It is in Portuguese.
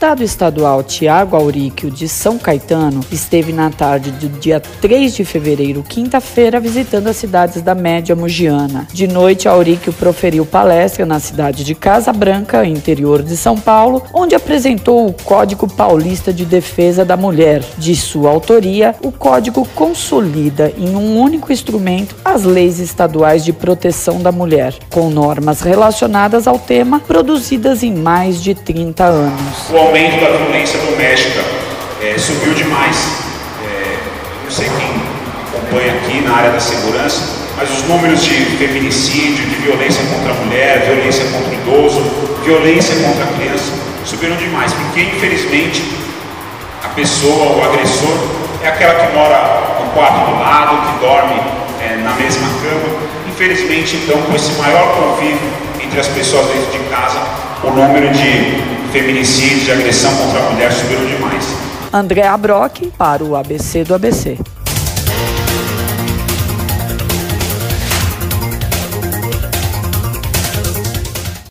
deputado estadual Tiago Auríquio de São Caetano esteve na tarde do dia 3 de fevereiro, quinta-feira, visitando as cidades da Média Mugiana. De noite, Auríquio proferiu palestra na cidade de Casa Branca, interior de São Paulo, onde apresentou o Código Paulista de Defesa da Mulher. De sua autoria, o código consolida em um único instrumento as leis estaduais de proteção da mulher, com normas relacionadas ao tema produzidas em mais de 30 anos. Aumento da violência doméstica é, subiu demais. É, não sei quem acompanha aqui na área da segurança, mas os números de feminicídio, de violência contra a mulher, violência contra o idoso, violência contra a criança subiram demais, porque infelizmente a pessoa, o agressor, é aquela que mora no quarto do lado, que dorme é, na mesma cama. Infelizmente, então, com esse maior convívio entre as pessoas dentro de casa, o número de feminicídios, de agressão contra a mulher subiram demais. André Brock para o ABC do ABC.